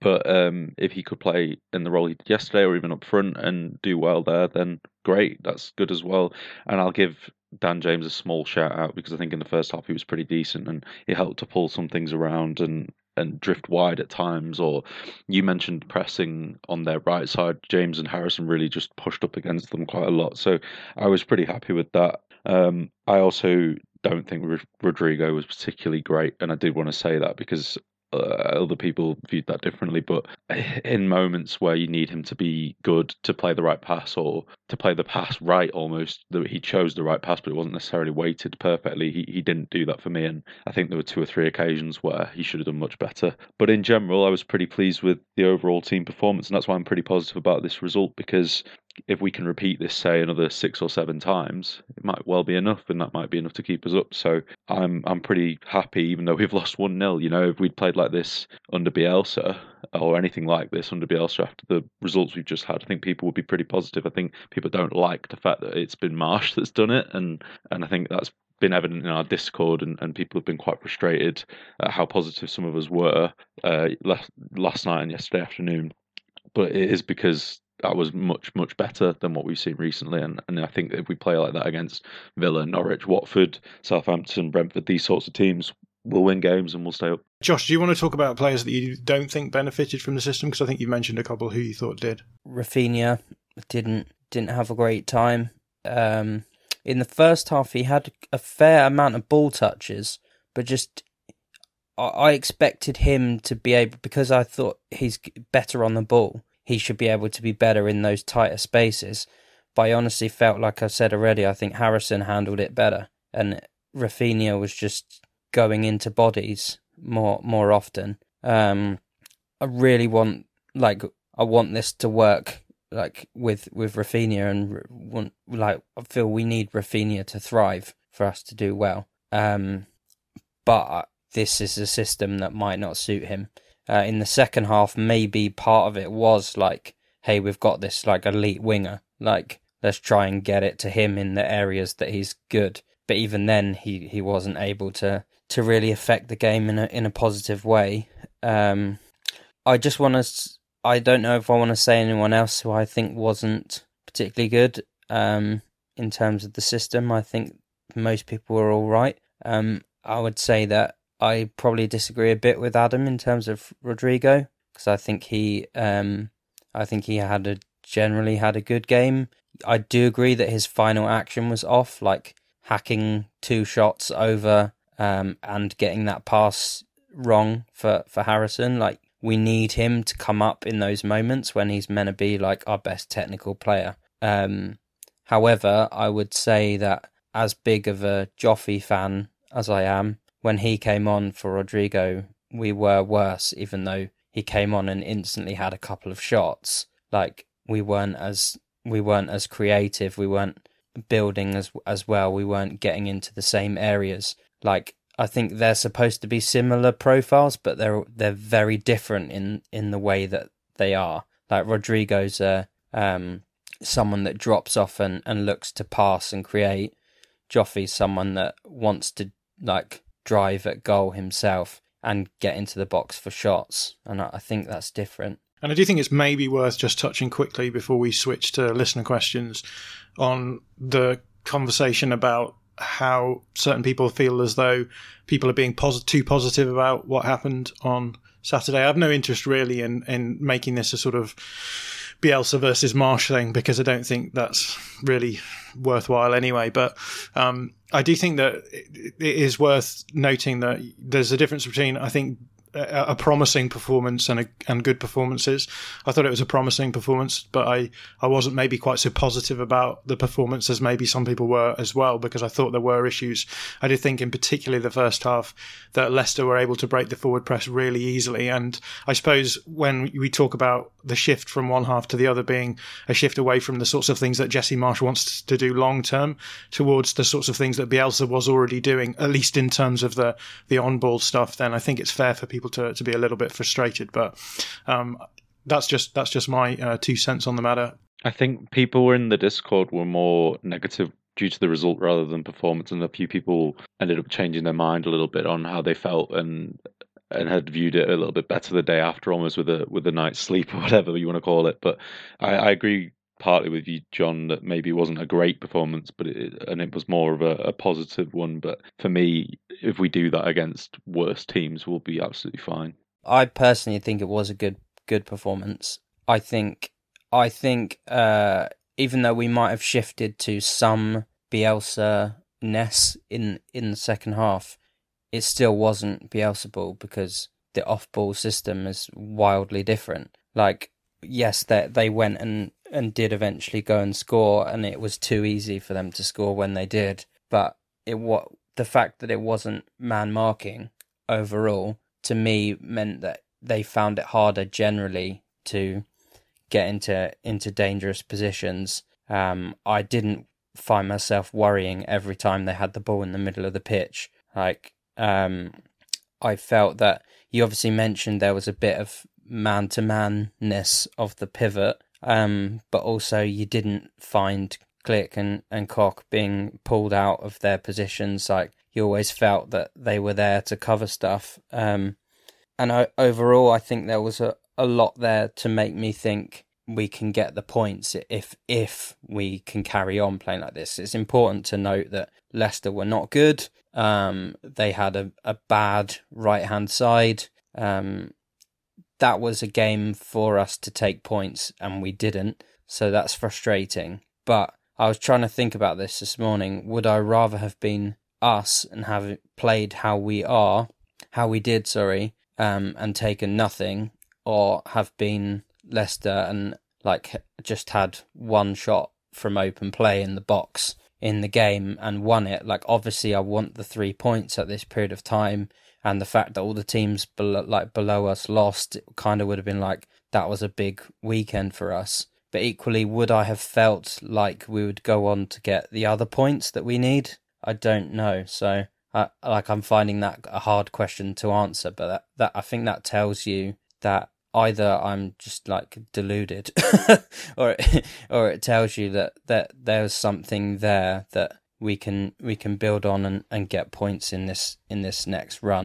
But um, if he could play in the role he did yesterday, or even up front, and do well there, then great. That's good as well. And I'll give Dan James a small shout out because I think in the first half he was pretty decent and he helped to pull some things around. And and drift wide at times. Or you mentioned pressing on their right side. James and Harrison really just pushed up against them quite a lot. So I was pretty happy with that. Um, I also don't think Rodrigo was particularly great, and I did want to say that because uh, other people viewed that differently. But in moments where you need him to be good to play the right pass or to play the pass right, almost that he chose the right pass, but it wasn't necessarily weighted perfectly. He he didn't do that for me, and I think there were two or three occasions where he should have done much better. But in general, I was pretty pleased with the overall team performance, and that's why I'm pretty positive about this result because if we can repeat this, say another six or seven times, it might well be enough, and that might be enough to keep us up. So I'm I'm pretty happy, even though we've lost one 0 You know, if we'd played like this under Bielsa or anything like this under Bielsa after the results we've just had, I think people would be pretty positive. I think people don't like the fact that it's been Marsch that's done it, and and I think that's been evident in our Discord, and, and people have been quite frustrated at how positive some of us were uh, last last night and yesterday afternoon. But it is because that was much much better than what we've seen recently. And and I think if we play like that against Villa, Norwich, Watford, Southampton, Brentford, these sorts of teams, we'll win games and we'll stay up. Josh, do you want to talk about players that you don't think benefited from the system? Because I think you mentioned a couple who you thought did. Raphinha didn't didn't have a great time. Um, in the first half, he had a fair amount of ball touches, but just I expected him to be able because I thought he's better on the ball he should be able to be better in those tighter spaces. But I honestly felt, like I said already, I think Harrison handled it better, and Raphinha was just going into bodies more more often. Um, I really want like I want this to work like with with Raphinha and want like I feel we need Raphinha to thrive for us to do well. Um, but this is a system that might not suit him uh, in the second half, maybe part of it was like, hey, we've got this like elite winger. Like, let's try and get it to him in the areas that he's good. But even then, he, he wasn't able to to really affect the game in a in a positive way. Um, I just want to. I don't know if I want to say anyone else who I think wasn't particularly good um, in terms of the system. I think most people were all right. Um, I would say that I probably disagree a bit with Adam in terms of Rodrigo because I think he, um, I think he had a generally had a good game. I do agree that his final action was off, like hacking two shots over um, and getting that pass wrong for for Harrison. Like we need him to come up in those moments when he's meant to be like our best technical player. Um, however, I would say that as big of a Joffy fan as I am, when he came on for Rodrigo, we were worse, even though he came on and instantly had a couple of shots. Like we weren't as we weren't as creative, we weren't building as as well, we weren't getting into the same areas. Like I think they're supposed to be similar profiles, but they're they're very different in in the way that they are. Like Rodrigo's a um, someone that drops off and, and looks to pass and create. Joffy's someone that wants to like drive at goal himself and get into the box for shots. And I think that's different. And I do think it's maybe worth just touching quickly before we switch to listener questions on the conversation about how certain people feel as though people are being too positive about what happened on Saturday. I have no interest really in, in making this a sort of Bielsa versus Marsch thing because I don't think that's really worthwhile anyway. But um, I do think that it is worth noting that there's a difference between I think a, promising performance and a, and good performances. I thought it was a promising performance, but I, I wasn't maybe quite so positive about the performance as maybe some people were as well because I thought there were issues. I did think in particularly the first half that Leicester were able to break the forward press really easily, and I suppose when we talk about the shift from one half to the other being a shift away from the sorts of things that Jesse Marsch wants to do long term towards the sorts of things that Bielsa was already doing, at least in terms of the the on ball stuff, then I think it's fair for people people to, to be a little bit frustrated. But um, that's just that's just my uh, two cents on the matter. I think people in the Discord were more negative due to the result rather than performance, and a few people ended up changing their mind a little bit on how they felt and and had viewed it a little bit better the day after, almost with a with a night's sleep or whatever you want to call it. But I, I agree partly with you, John, that maybe wasn't a great performance, but it, and it was more of a, a, positive one. But for me, if we do that against worse teams, we'll be absolutely fine. I personally think it was a good good performance. I think I think uh, even though we might have shifted to some Bielsa ness in in the second half, it still wasn't Bielsa ball because the off ball system is wildly different. Like yes, they they went and and did eventually go and score, and it was too easy for them to score when they did. But it what the fact that it wasn't man marking overall to me meant that they found it harder generally to get into into dangerous positions. Um, I didn't find myself worrying every time they had the ball in the middle of the pitch. Like um, I felt that you obviously mentioned there was a bit of man to manness of the pivot, um, but also you didn't find Klich and, and Koch being pulled out of their positions. Like you always felt that they were there to cover stuff. Um, and I, overall, I think there was a, a lot there to make me think we can get the points if if we can carry on playing like this. It's important to note that Leicester were not good. Um, they had a, a bad right hand side. Um, that was a game for us to take points, and we didn't. So that's frustrating. But I was trying to think about this this morning. Would I rather have been us and have played how we are, how we did, sorry, um, and taken nothing, or have been Leicester and like just had one shot from open play in the box in the game and won it. Like obviously, I want the three points at this period of time, and the fact that all the teams below, like below us lost, it kind of would have been like that was a big weekend for us. But equally, would I have felt like we would go on to get the other points that we need? I don't know. So, I, like, I'm finding that a hard question to answer. But that, that I think that tells you that either I'm just like deluded, or or it tells you that that there's something there that we can we can build on and, and get points in this in this next run.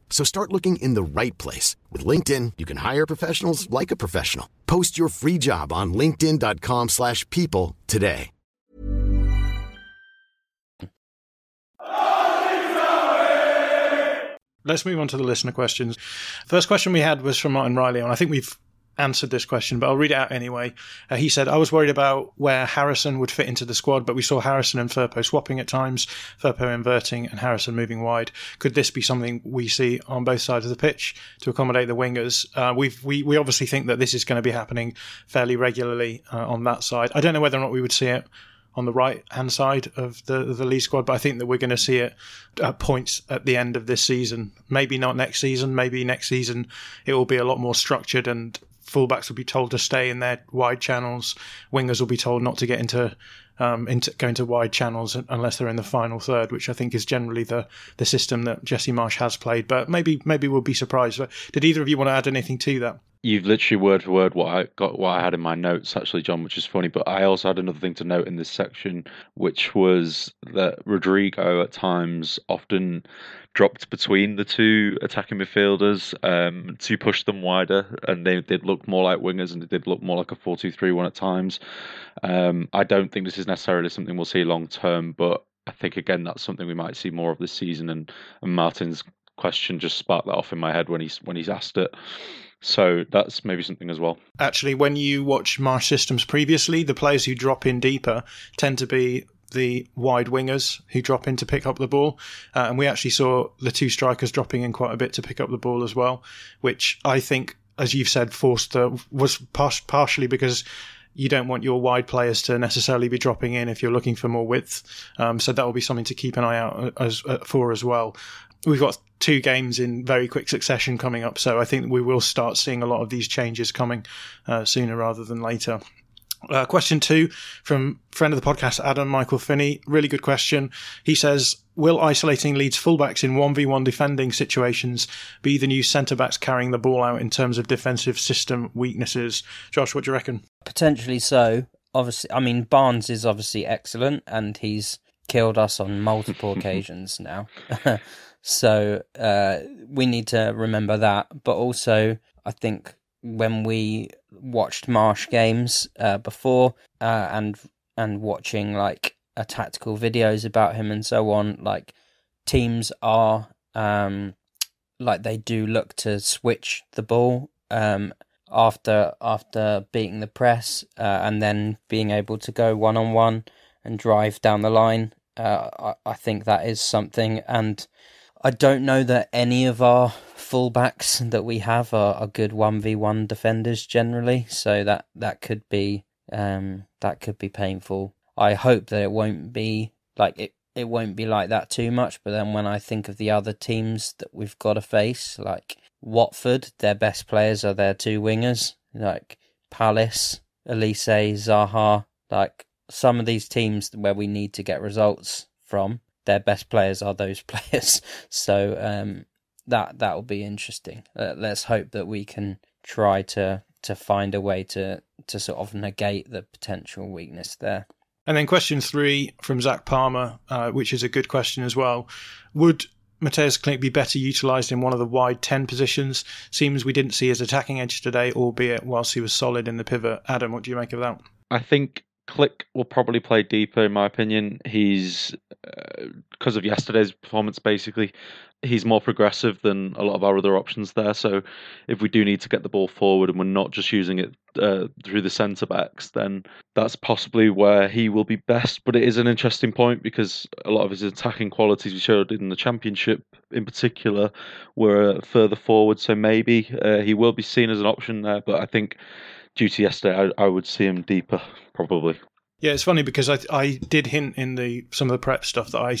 So start looking in the right place. With LinkedIn, you can hire professionals like a professional. Post your free job on linkedin.com slash people today. Let's move on to the listener questions. First question we had was from Martin Riley, and I think we've answered this question, but I'll read it out anyway. Uh, he said, I was worried about where Harrison would fit into the squad, but we saw Harrison and Firpo swapping at times, Firpo inverting and Harrison moving wide. Could this be something we see on both sides of the pitch to accommodate the wingers? Uh, we've, we, we obviously think that this is going to be happening fairly regularly uh, on that side. I don't know whether or not we would see it on the right hand side of the the lead squad, but I think that we're going to see it at points at the end of this season. Maybe not next season. Maybe next season it will be a lot more structured and fullbacks will be told to stay in their wide channels. Wingers will be told not to get into um, into go into wide channels unless they're in the final third, which I think is generally the the system that Jesse Marsch has played. But maybe maybe we'll be surprised. Did either of you want to add anything to that? You've literally word for word what I got what I had in my notes actually, John, which is funny. But I also had another thing to note in this section, which was that Rodrigo at times often dropped between the two attacking midfielders um, to push them wider, and they did look more like wingers, and it did look more like a 4-2-3-1 at times. Um, I don't think this is necessarily something we'll see long term, but I think again that's something we might see more of this season. And, and Martin's question just sparked that off in my head when he's when he's asked it. So that's maybe something as well. Actually, when you watch Marsch systems previously, the players who drop in deeper tend to be the wide wingers who drop in to pick up the ball. Uh, and we actually saw the two strikers dropping in quite a bit to pick up the ball as well, which I think, as you've said, forced was par- partially because you don't want your wide players to necessarily be dropping in if you're looking for more width. Um, so that will be something to keep an eye out uh, as, uh, for as well. We've got two games in very quick succession coming up, so I think we will start seeing a lot of these changes coming uh, sooner rather than later. Uh, question two from friend of the podcast, Adam Michael Finney. Really good question. He says, Will isolating Leeds fullbacks in 1v1 defending situations be the new centre backs carrying the ball out in terms of defensive system weaknesses? Josh, what do you reckon? Potentially so. Obviously, I mean, Barnes is obviously excellent and he's killed us on multiple occasions now. so uh, we need to remember that. But also, I think when we watched Marsch games uh, before uh, and and watching like a tactical videos about him and so on, like teams are um, like they do look to switch the ball um, after after beating the press uh, and then being able to go one on one and drive down the line. Uh, I, I think that is something and I don't know that any of our fullbacks that we have are, are good one v one defenders generally, so that that could be um, that could be painful. I hope that it won't be like it. It won't be like that too much. But then when I think of the other teams that we've got to face, like Watford, their best players are their two wingers, like Palace, Olise, Zaha, like some of these teams where we need to get results from their best players are those players. So um, that that will be interesting. Uh, let's hope that we can try to to find a way to to sort of negate the potential weakness there. And then question three from Zach Palmer, uh, which is a good question as well. Would Mateusz Klich be better utilised in one of the wide 10 positions? Seems we didn't see his attacking edge today, albeit whilst he was solid in the pivot. Adam, what do you make of that? I think Klich will probably play deeper, in my opinion. He's because uh, of yesterday's performance, basically, he's more progressive than a lot of our other options there. So, if we do need to get the ball forward and we're not just using it uh, through the centre backs, then that's possibly where he will be best. But it is an interesting point because a lot of his attacking qualities we showed in the championship, in particular, were further forward. So maybe uh, he will be seen as an option there. But I think due to yesterday, I, I would see him deeper probably. Yeah, it's funny because I I did hint in the some of the prep stuff that I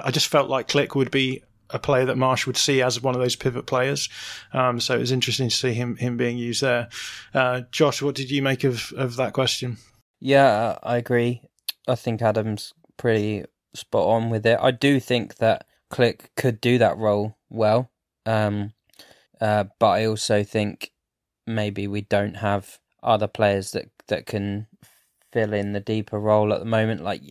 I just felt like Klich would be a player that Marsch would see as one of those pivot players. Um, so it was interesting to see him him being used there. Uh, Josh, what did you make of of that question? Yeah, I agree. I think Adam's pretty spot on with it. I do think that Klich could do that role well, um, uh, but I also think maybe we don't have other players that that can fill in the deeper role at the moment. Like,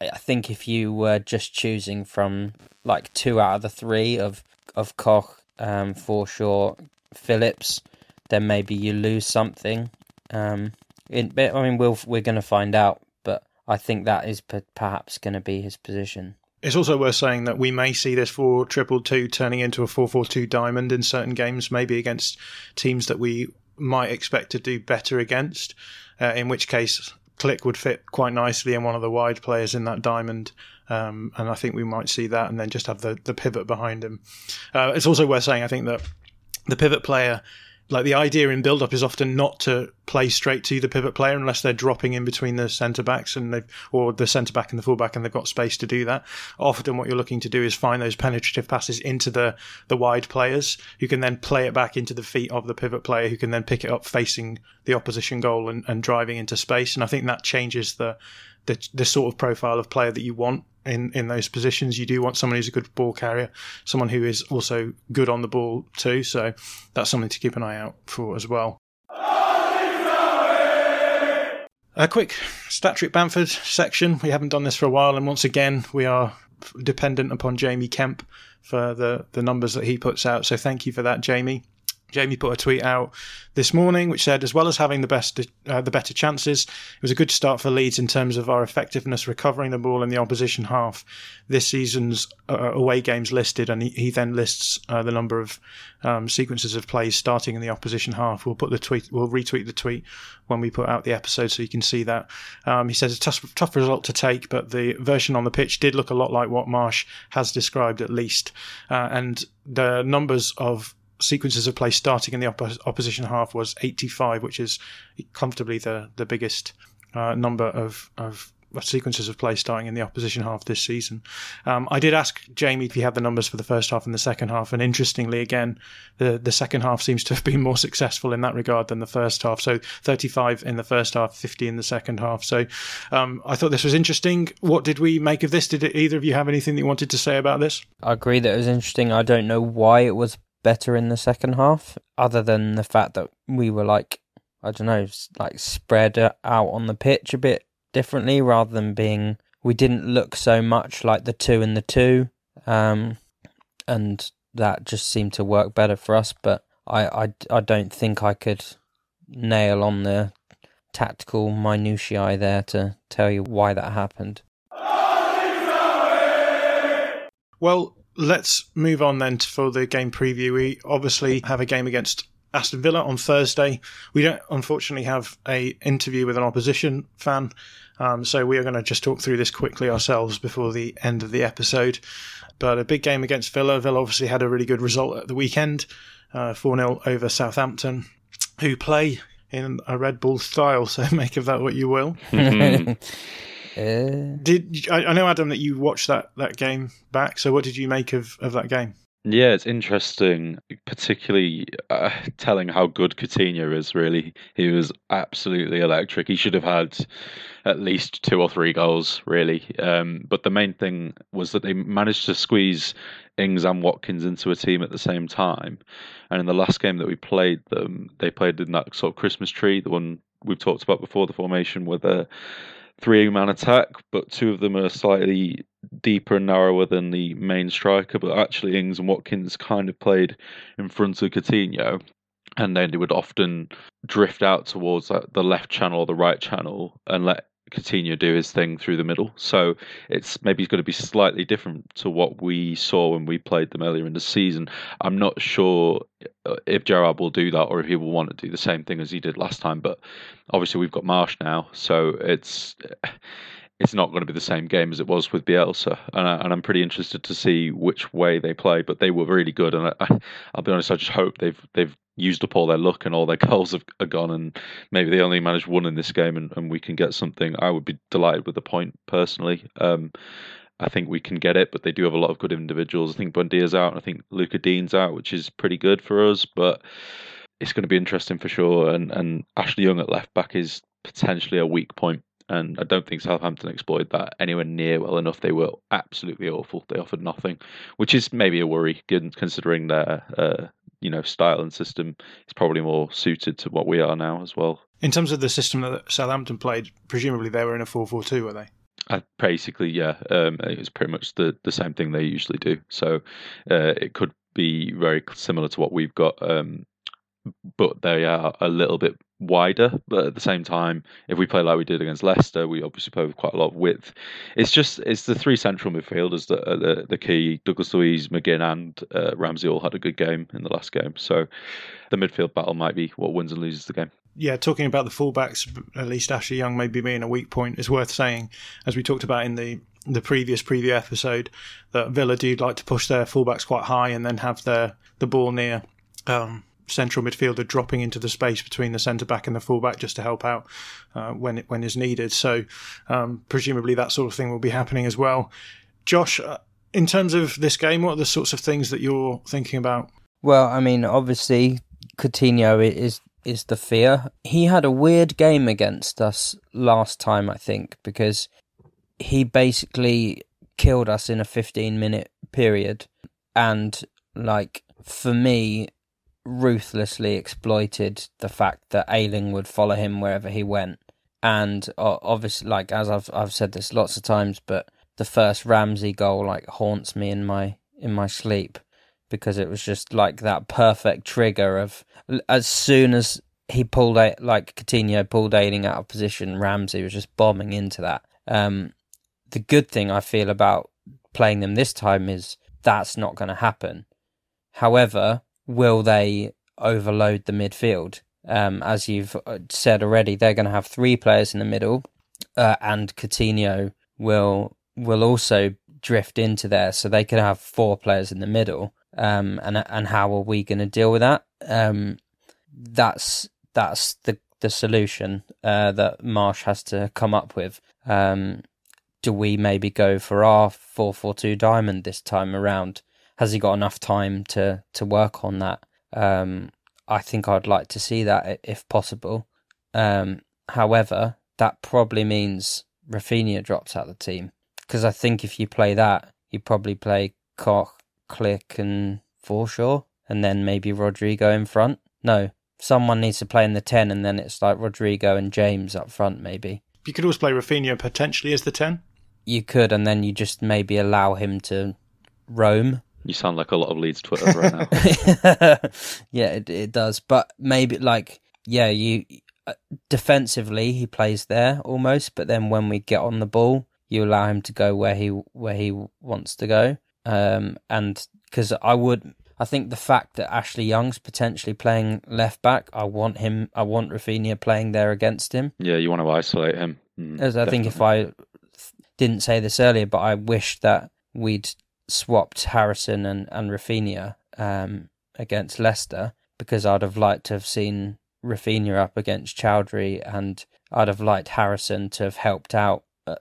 I think if you were just choosing from like two out of the three of of Koch, um, Forshaw, Phillips, then maybe you lose something. Um, in, I mean, we'll, we're going to find out, but I think that is perhaps going to be his position. It's also worth saying that we may see this four triple two turning into a four four two diamond in certain games, maybe against teams that we might expect to do better against. Uh, in which case, Klich would fit quite nicely in one of the wide players in that diamond. Um, and I think we might see that, and then just have the, the pivot behind him. Uh, it's also worth saying, I think that the pivot player like the idea in build up is often not to play straight to the pivot player unless they're dropping in between the centre backs and they've or the centre back and the full back and they've got space to do that. Often what you're looking to do is find those penetrative passes into the the wide players who can then play it back into the feet of the pivot player who can then pick it up facing the opposition goal and, and driving into space. And I think that changes the the, the sort of profile of player that you want in, in those positions. You do want someone who's a good ball carrier, someone who is also good on the ball too. So that's something to keep an eye out for as well. A quick Statric Bamford section. We haven't done this for a while, and once again, we are dependent upon Jamie Kemp for the, the numbers that he puts out. So thank you for that, Jamie. Jamie put a tweet out this morning which said, as well as having the best, uh, the better chances, it was a good start for Leeds in terms of our effectiveness recovering the ball in the opposition half. This season's uh, away games listed, and he, he then lists uh, the number of um, sequences of plays starting in the opposition half. We'll put the tweet, we'll retweet the tweet when we put out the episode, so you can see that. Um, he says a tough, tough result to take, but the version on the pitch did look a lot like what Marsch has described, at least, uh, and the numbers of sequences of play starting in the opposition half was 85, which is comfortably the the biggest uh, number of of sequences of play starting in the opposition half this season. Um, I did ask Jamie if he had the numbers for the first half and the second half, and interestingly, again, the the second half seems to have been more successful in that regard than the first half. So 35 in the first half, 50 in the second half. So um, I thought this was interesting. What did we make of this? Did either of you have anything that you wanted to say about this? I agree that it was interesting. I don't know why it was better in the second half, other than the fact that we were like, I don't know, like spread out on the pitch a bit differently rather than being. We didn't look so much like the two and the two, um, and that just seemed to work better for us. But I, I, I don't think I could nail on the tactical minutiae there to tell you why that happened. Well, let's move on then for the game preview. We obviously have a game against Aston Villa on Thursday. We don't unfortunately have a interview with an opposition fan, um, so we are going to just talk through this quickly ourselves before the end of the episode. But a big game against Villa. Villa obviously had a really good result at the weekend, uh, four 0 over Southampton, who play in a Red Bull style. So make of that what you will. Uh... Did I, I, know Adam that you watched that that game back? So what did you make of of that game? Yeah, it's interesting, particularly uh, telling how good Coutinho is. Really, he was absolutely electric. He should have had at least two or three goals, really. Um, but the main thing was that they managed to squeeze Ings and Watkins into a team at the same time. And in the last game that we played them, they played in that sort of Christmas tree, the one we've talked about before, the formation where a three man attack, but two of them are slightly deeper and narrower than the main striker. But actually, Ings and Watkins kind of played in front of Coutinho, and then they would often drift out towards the left channel or the right channel and let Coutinho do his thing through the middle. So it's maybe he's going to be slightly different to what we saw when we played them earlier in the season. I'm not sure uh, if Gerrard will do that or if he will want to do the same thing as he did last time. But obviously we've got Marsch now, so it's it's not going to be the same game as it was with Bielsa, and, I, and I'm pretty interested to see which way they play. But they were really good, and I, will be honest, I just hope they've they've used up all their luck and all their goals have, are gone, and maybe they only managed one in this game, and, and we can get something. I would be delighted with the point personally. Um, I think we can get it, but they do have a lot of good individuals. I think Buendia's out, and I think Lucas Digne's out, which is pretty good for us, but it's going to be interesting for sure. And and Ashley Young at left back is potentially a weak point and I don't think Southampton exploited that anywhere near well enough. They were absolutely awful. They offered nothing, which is maybe a worry considering their uh, you know style and system is probably more suited to what we are now as well. In terms of the system that Southampton played, presumably they were in a four-four-two, were they? Uh, basically, yeah. Um, it was pretty much the, the same thing they usually do. So uh, it could be very similar to what we've got. Um, but they are a little bit wider. But at the same time, if we play like we did against Leicester, we obviously play with quite a lot of width. It's just it's the three central midfielders that are the, the key. Douglas Luiz, McGinn, and uh, Ramsey all had a good game in the last game. So the midfield battle might be what wins and loses the game. Yeah, talking about the fullbacks, at least Ashley Young maybe being a weak point is worth saying, as we talked about in the the previous preview episode, that Villa do like to push their fullbacks quite high and then have their the ball near um, central midfielder dropping into the space between the centre back and the fullback just to help out uh, when when is needed. So um, presumably that sort of thing will be happening as well. Josh, uh, in terms of this game, what are the sorts of things that you're thinking about? Well, I mean, obviously Coutinho is is the fear. He had a weird game against us last time, I think, because he basically killed us in a 15 minute period and like for me ruthlessly exploited the fact that Ayling would follow him wherever he went and uh, obviously like as I've I've said this lots of times but the first Ramsey goal like haunts me in my in my sleep because it was just like that perfect trigger of as soon as he pulled out like Coutinho pulled Ayling out of position Ramsey was just bombing into that um the good thing I feel about playing them this time is that's not going to happen. However, will they overload the midfield? Um, as you've uh, said already, they're going to have three players in the middle, uh, and Coutinho will will also drift into there, so they could have four players in the middle. Um, and and how are we going to deal with that? Um, that's that's the the solution uh, that Marsch has to come up with. Um, do we maybe go for our 442 diamond this time around? Has he got enough time to, to work on that? Um, I think I'd like to see that if possible. Um, however, that probably means Raphinha drops out of the team because I think if you play that, you probably play Koch, Klich, and Forshaw, and then maybe Rodrigo in front. No, someone needs to play in the 10, and then it's like Rodrigo and James up front, maybe. You could always play Raphinha potentially as the 10 you could, and then you just maybe allow him to roam. You sound like a lot of Leeds Twitter right now. yeah, it, it does. But maybe like yeah, you uh, defensively he plays there almost, but then when we get on the ball, you allow him to go where he where he wants to go. Um, and because I would, I think the fact that Ashley Young's potentially playing left back, I want him, I want Raphinha playing there against him. Yeah, you want to isolate him. Mm, As I definitely. think if I didn't say this earlier, but I wish that we'd swapped Harrison and, and Raphinha um, against Leicester because I'd have liked to have seen Raphinha up against Choudhury and I'd have liked Harrison to have helped out uh,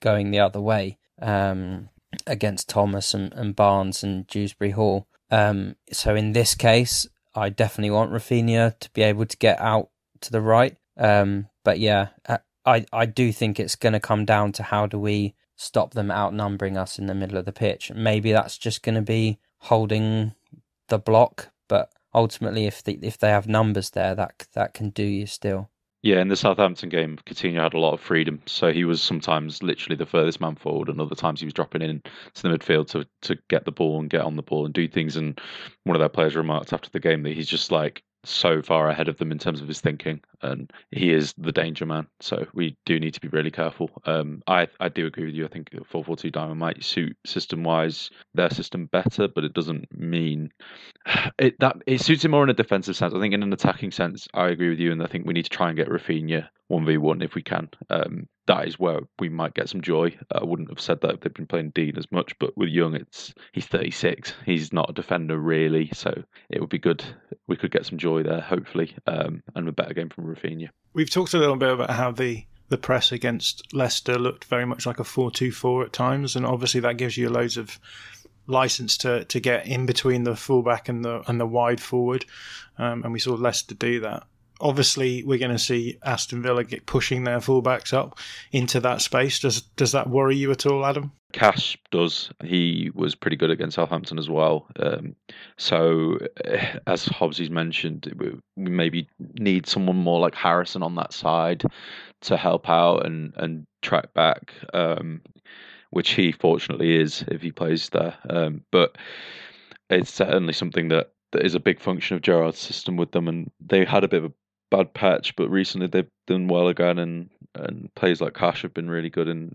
going the other way um, against Thomas and, and, Barnes and Dewsbury Hall. Um, so in this case, I definitely want Raphinha to be able to get out to the right. Um, but yeah, I, I do think it's going to come down to how do we stop them outnumbering us in the middle of the pitch. Maybe that's just going to be holding the block, but ultimately, if they, if they have numbers there, that that can do you still. Yeah, in the Southampton game, Coutinho had a lot of freedom, so he was sometimes literally the furthest man forward, and other times he was dropping in to the midfield to to get the ball and get on the ball and do things. And one of their players remarked after the game that he's just like so far ahead of them in terms of his thinking, and he is the danger man. So we do need to be really careful. Um, I I do agree with you. I think four four two diamond might suit system wise their system better, but it doesn't mean it that it suits him more in a defensive sense. I think in an attacking sense, I agree with you, and I think we need to try and get Raphinha 1v1 if we can. Um, that is where we might get some joy. I wouldn't have said that if they'd been playing Digne as much, but with Young, it's he's 36. He's not a defender really, so it would be good. We could get some joy there, hopefully, um, and a better game from Raphinha. We've talked a little bit about how the the press against Leicester looked very much like a 4-2-4 at times, and obviously that gives you loads of license to to get in between the fullback and the and the wide forward, um, and we saw Leicester do that obviously we're going to see Aston Villa get pushing their fullbacks up into that space. Does does that worry you at all, Adam? Cash does. He was pretty good against Southampton as well. Um, so, eh, as Hobbsy's mentioned, we maybe need someone more like Harrison on that side to help out and and track back, um, which he fortunately is if he plays there. Um, but it's certainly something that that is a big function of Gerrard's system with them, and they had a bit of a bad patch, but recently they've done well again, and and players like Cash have been really good in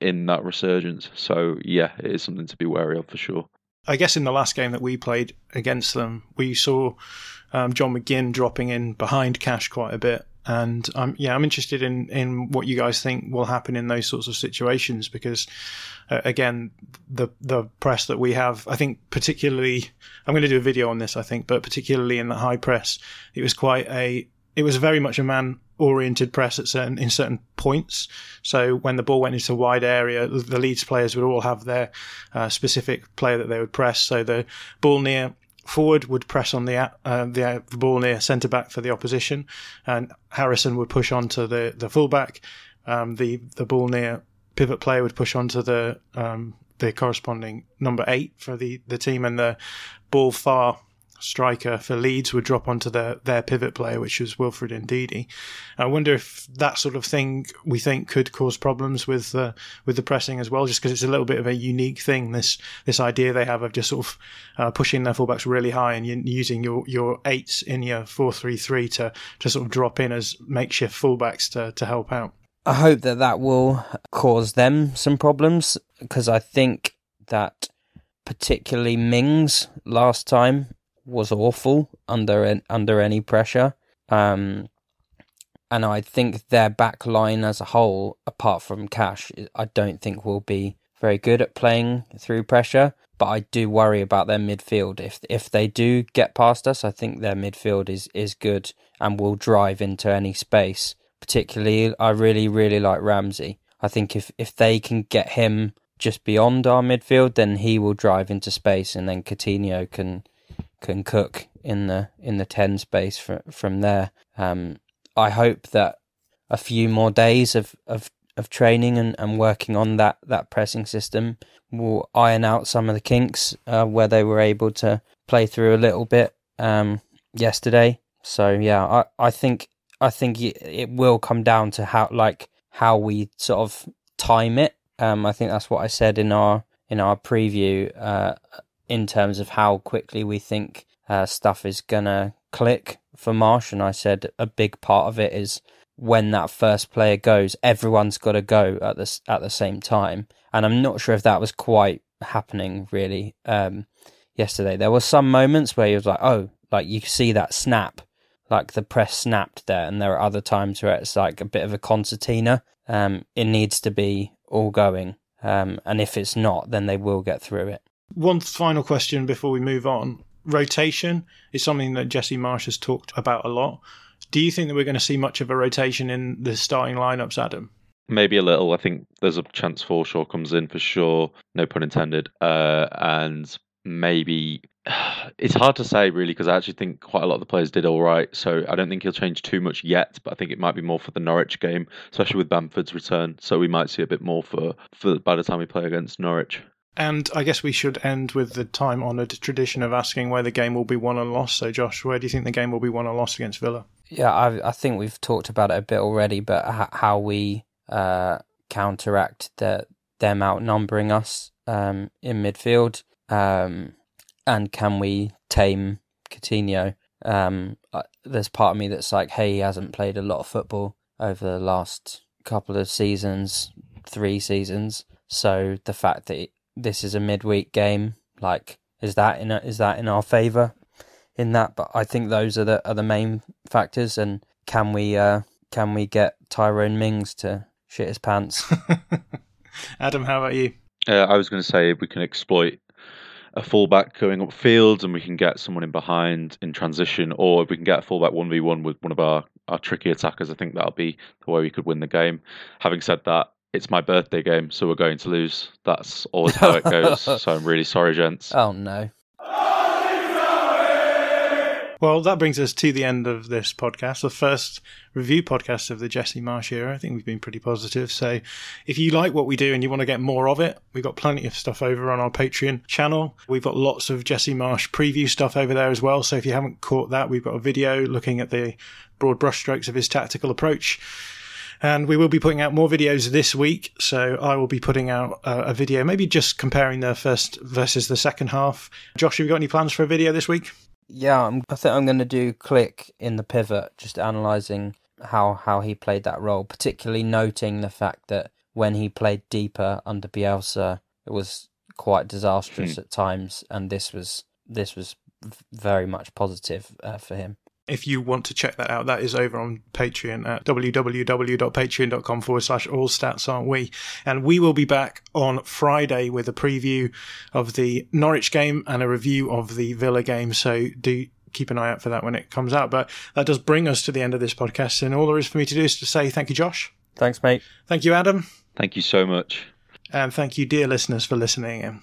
in that resurgence. So yeah, it is something to be wary of for sure. I guess in the last game that we played against them, we saw um, John McGinn dropping in behind Cash quite a bit, and um, yeah, I'm interested in in what you guys think will happen in those sorts of situations because, uh, again, the the press that we have, I think particularly, I'm going to do a video on this, I think, but particularly in the high press, it was quite a, it was very much a man oriented press at certain in certain points. So when the ball went into a wide area, the Leeds players would all have their uh, specific player that they would press. So the ball near forward would press on the uh, the, ball near centre back for the opposition, and Harrison would push on to the the fullback. Um, the the ball near pivot player would push onto the um, the corresponding number eight for the, the team, and the ball far striker for Leeds would drop onto their, their pivot player, which was Wilfred Ndidi. I wonder if that sort of thing we think could cause problems with uh, with the pressing as well, just because it's a little bit of a unique thing. This this idea they have of just sort of uh, pushing their fullbacks really high and using your your eights in your four three three to to sort of drop in as makeshift fullbacks to to help out. I hope that that will cause them some problems because I think that particularly Mings last time was awful under under any pressure. Um, and I think their back line as a whole, apart from Cash, I don't think will be very good at playing through pressure. But I do worry about their midfield. If if they do get past us, I think their midfield is is good and will drive into any space. Particularly, I really really like Ramsey. I think if if they can get him just beyond our midfield, then he will drive into space, and then Coutinho can can cook in the in the ten space for, from there. Um, I hope that a few more days of, of, of training and, and working on that, that pressing system will iron out some of the kinks uh, where they were able to play through a little bit um, yesterday. So yeah, I, I think I think it, it will come down to how like how we sort of time it. Um, I think that's what I said in our in our preview uh, in terms of how quickly we think uh, stuff is gonna click for Marsch. And I said a big part of it is when that first player goes, everyone's got to go at the at the same time. And I'm not sure if that was quite happening really um, yesterday. There were some moments where you was like, oh, like you see that snap, like the press snapped there, and there are other times where it's like a bit of a concertina. Um, it needs to be all going, um, and if it's not, then they will get through it. One final question before we move on. Rotation is something that Jesse Marsch has talked about a lot. Do you think that we're going to see much of a rotation in the starting lineups, Adam? Maybe a little. I think there's a chance Forshaw comes in for sure, no pun intended. Uh, and maybe it's hard to say really because I actually think quite a lot of the players did all right. So I don't think he'll change too much yet, but I think it might be more for the Norwich game, especially with Bamford's return. So we might see a bit more for, for by the time we play against Norwich. And I guess we should end with the time honoured tradition of asking where the game will be won and lost. So, Josh, where do you think the game will be won or lost against Villa? Yeah, I, I think we've talked about it a bit already, but how we uh, counteract the, them outnumbering us um, in midfield, um, and can we tame Coutinho? Um, uh, there's part of me that's like, hey, he hasn't played a lot of football over the last couple of seasons, three seasons. So the fact that this is a midweek game. Like, is that in a, is that in our favour in that? But I think those are the are the main factors. And can we uh, can we get Tyrone Mings to shit his pants? Adam, how about you? Uh, I was going to say we can exploit a fullback going upfield and we can get someone in behind in transition, or if we can get a fullback one v one with one of our, our tricky attackers, I think that'll be the way we could win the game. Having said that, it's my birthday game, so we're going to lose. That's always how it goes. so I'm really sorry, gents. Oh no. Well, that brings us to the end of this podcast, the first review podcast of the Jesse Marsch era. I think we've been pretty positive. So if you like what we do and you want to get more of it, we've got plenty of stuff over on our Patreon channel. We've got lots of Jesse Marsch preview stuff over there as well. So if you haven't caught that, we've got a video looking at the broad brushstrokes of his tactical approach. And we will be putting out more videos this week. So I will be putting out a, a video, maybe just comparing the first versus the second half. Josh, have you got any plans for a video this week? Yeah, I'm, I think I'm going to do Klich in the pivot, just analysing how, how he played that role, particularly noting the fact that when he played deeper under Bielsa, it was quite disastrous hmm. at times, and this was this was very much positive uh, for him if you want to check that out, that is over on Patreon at www.patreon.com forward slash all stats aren't we. And we will be back on Friday with a preview of the Norwich game and a review of the Villa game. So do keep an eye out for that when it comes out. But that does bring us to the end of this podcast. And all there is for me to do is to say thank you, Josh. Thanks, mate. Thank you, Adam. Thank you so much. And thank you, dear listeners, for listening in.